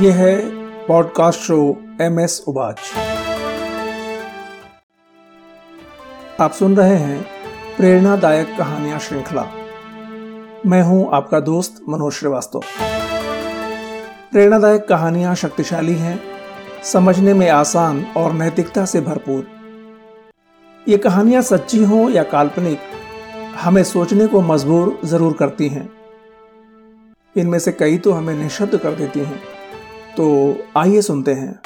ये है podcast show M S उबाच। आप सुन रहे हैं प्रेरणादायक कहानियाँ श्रृंखला। मैं हूँ आपका दोस्त मनोज श्रीवास्तव। प्रेरणादायक कहानियाँ शक्तिशाली हैं, समझने में आसान और नैतिकता से भरपूर। ये कहानियाँ सच्ची हों या काल्पनिक, हमें सोचने को मजबूर ज़रूर करती हैं। इनमें से कई तो हमें निशब्द कर देती हैं। तो आइए सुनते हैं।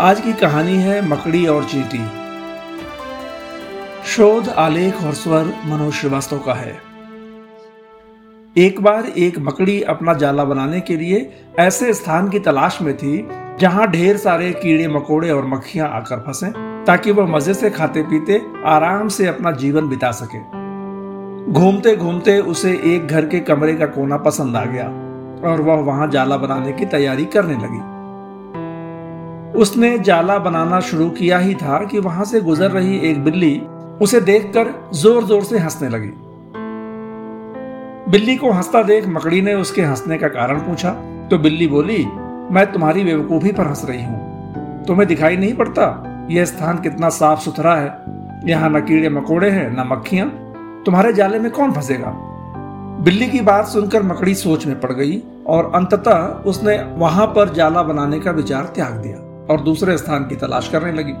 आज की कहानी है मकड़ी और चींटी। शोध, आलेख और स्वर मनोज श्रीवास्तव का है। एक बार एक मकड़ी अपना जाला बनाने के लिए ऐसे स्थान की तलाश में थी, जहाँ ढेर सारे कीड़े, मकोड़े और मक्खियाँ आकर फंसे, ताकि वह मज़े से खाते पीते आराम से अपना जीवन बिता सके। घूमते घूमते उसे एक घर के कमरे का कोना पसंद आ गया। और वह वहाँ जाला बनाने की तैयारी करने लगी। उसने जाला बनाना शुरू किया ही था कि वहाँ से गुजर रही एक बिल्ली उसे देखकर ज़ोर ज़ोर से हंसने लगी। बिल्ली को हंसता देख मकड़ी ने उसके हंसने का कारण पूछा। तो बिल्ली बोली, मैं तुम्हारी बेवकूफ़ी पर हंस रही हूँ। तुम्हें दिखाई नहीं पड़ता, यह स्थान कितना साफ़ सुथरा है। यहाँ न कीड़े मकोड़े हैं, न मक्खियाँ। तुम्हारे जाले में कौन फंसेगा? बिल्ली की बात सुनकर मकड़ी सोच में पड़ गई और अंततः उसने वहाँ पर जाला बनाने का विचार त्याग दिया और दूसरे स्थान की तलाश करने लगी।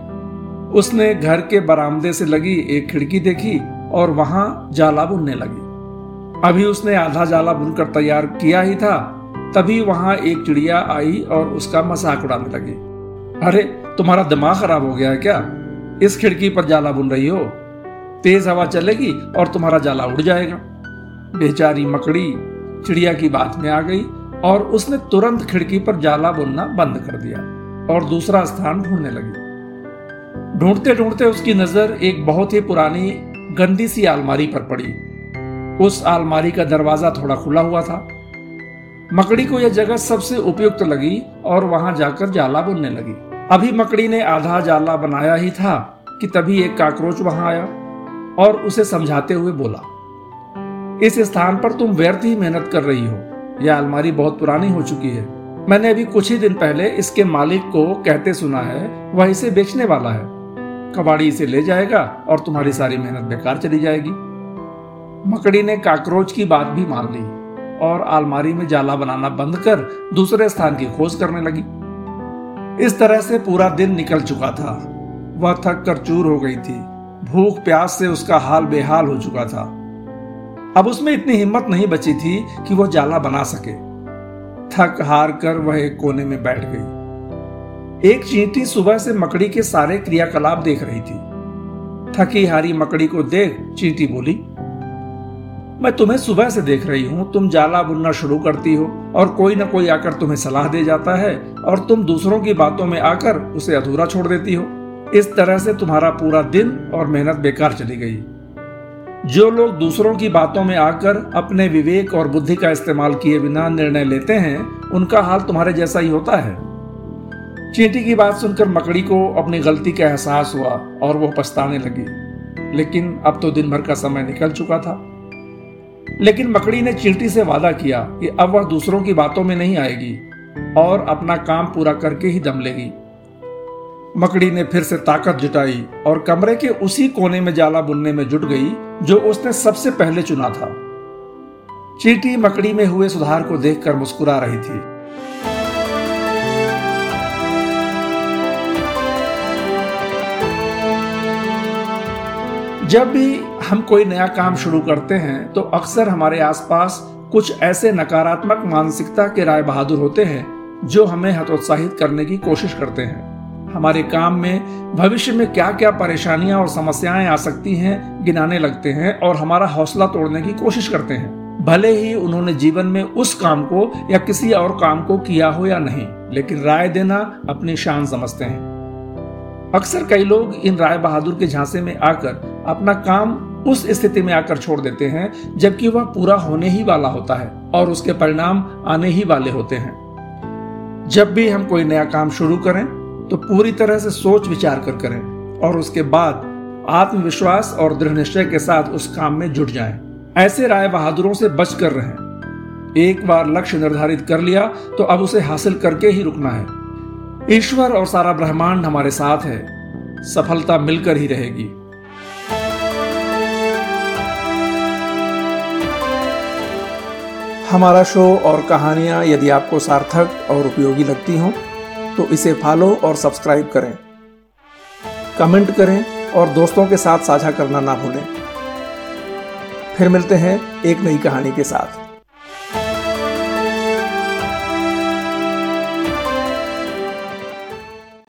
उसने घर के बरामदे से लगी एक खिड़की देखी और वहाँ जाला बुनने लगी। अभी उसने आधा जाला बुनकर तैयार किया ही था, तभी वहाँ एक चिड़िया आई और उसका मज़ाक उड़ाने लगी। अरे, तुम्हारा दिमाग खराब हो गया है क्या? इस खिड़की पर जाला बुन रही हो। तेज हवा चलेगी और तुम्हारा जाला उड़ जाएगा। बेचारी मकड़ी चिड़िया की बात में आ गई और उसने तुरंत खिड़की पर जाला बुनना बंद कर दिया और दूसरा स्थान ढूँढने लगी। ढूंढते ढूंढते उसकी नज़र एक बहुत ही पुरानी, गंदी सी आलमारी पर पड़ी। उस आलमारी का दरवाज़ा थोड़ा खुला हुआ था। मकड़ी को यह जगह सबसे उपयुक्त लगी और वहाँ जाकर जाला बुनने लगी। अभी मकड़ी ने आधा जाला बनाया ही था कि तभी एक काकरोच वहाँ आया और उसे समझाते हुए बोला इस स्थान पर तुम व्यर्थ ही मेहनत कर रही हो। यह अलमारी बहुत पुरानी हो चुकी है। मैंने अभी कुछ ही दिन पहले इसके मालिक को कहते सुना है, वह इसे बेचने वाला है। कबाड़ी इसे ले जाएगा और तुम्हारी सारी मेहनत बेकार चली जाएगी। मकड़ी ने काकरोच की बात भी मान ली और आलमारी में जाला बनाना बंद कर दूसरे स्थान की खोज करने लगी। इस तरह से पूरा दिन निकल चुका था। वह थक कर चूर हो गई थी। भूख प्यास से उसका हाल बेहाल हो चुका था। अब उसमें इतनी हिम्मत नहीं बची थी कि वह जाला बना सके। थक हार कर वह एक कोने में बैठ गई। एक चींटी सुबह से मकड़ी के सारे क्रियाकलाप देख रही थी। थकी हारी मकड़ी को देख चींटी बोली, मैं तुम्हें सुबह से देख रही हूँ। तुम जाला बुनना शुरू करती हो और कोई ना कोई आकर तुम्हें सलाह दे जाता है और तुम दूसरों की बातों में आकर उसे अधूरा छोड़ देती हो। इस तरह से तुम्हारा पूरा दिन और मेहनत बेकार चली गई। जो लोग दूसरों की बातों में आकर अपने विवेक और बुद्धि का इस्तेमाल किए बिना निर्णय लेते हैं, उनका हाल तुम्हारे जैसा ही होता है। चींटी की बात सुनकर मकड़ी को अपनी गलती का एहसास हुआ और वो पछताने लगी। लेकिन अब तो दिन भर का समय निकल चुका था। लेकिन मकड़ी ने चींटी से वादा किया कि अब वह दूसरों की बातों में नहीं आएगी और अपना काम पूरा करके ही दम लेगी। मकड़ी ने फिर से ताकत जुटाई और कमरे के उसी कोने में जाला बुनने में जुट गई जो उसने सबसे पहले चुना था। चीटी मकड़ी में हुए सुधार को देखकर मुस्कुरा रही थी। जब भी हम कोई नया काम शुरू करते हैं तो अक्सर हमारे आसपास कुछ ऐसे नकारात्मक मानसिकता के राय बहादुर होते हैं, जो हमें हतोत्साहित करने की कोशिश करते हैं। हमारे काम में, भविष्य में क्या क्या परेशानियाँ और समस्याएँ आ सकती हैं, गिनाने लगते हैं और हमारा हौसला तोड़ने की कोशिश करते हैं। भले ही उन्होंने जीवन में उस काम को या किसी और काम को किया हो या नहीं, लेकिन राय देना अपनी शान समझते हैं। अक्सर कई लोग इन राय बहादुर के झांसे में आकर अपना काम उस स्थिति में आकर छोड़ देते हैं, जबकि वह पूरा होने ही वाला होता है और उसके परिणाम आने ही वाले होते हैं। जब भी हम कोई नया काम शुरू करें तो पूरी तरह से सोच विचार कर करें और उसके बाद आत्मविश्वास और दृढ़ निश्चय के साथ उस काम में जुट जाएँ। ऐसे राय बहादुरों से बच कर रहें। एक बार लक्ष्य निर्धारित कर लिया तो अब उसे हासिल करके ही रुकना है। ईश्वर और सारा ब्रह्मांड हमारे साथ है। सफलता मिलकर ही रहेगी। हमारा शो और कहानियाँ यदि आपको सार्थक और उपयोगी लगती हों तो इसे फॉलो और सब्सक्राइब करें। कमेंट करें और दोस्तों के साथ साझा करना ना भूलें। फिर मिलते हैं एक नई कहानी के साथ।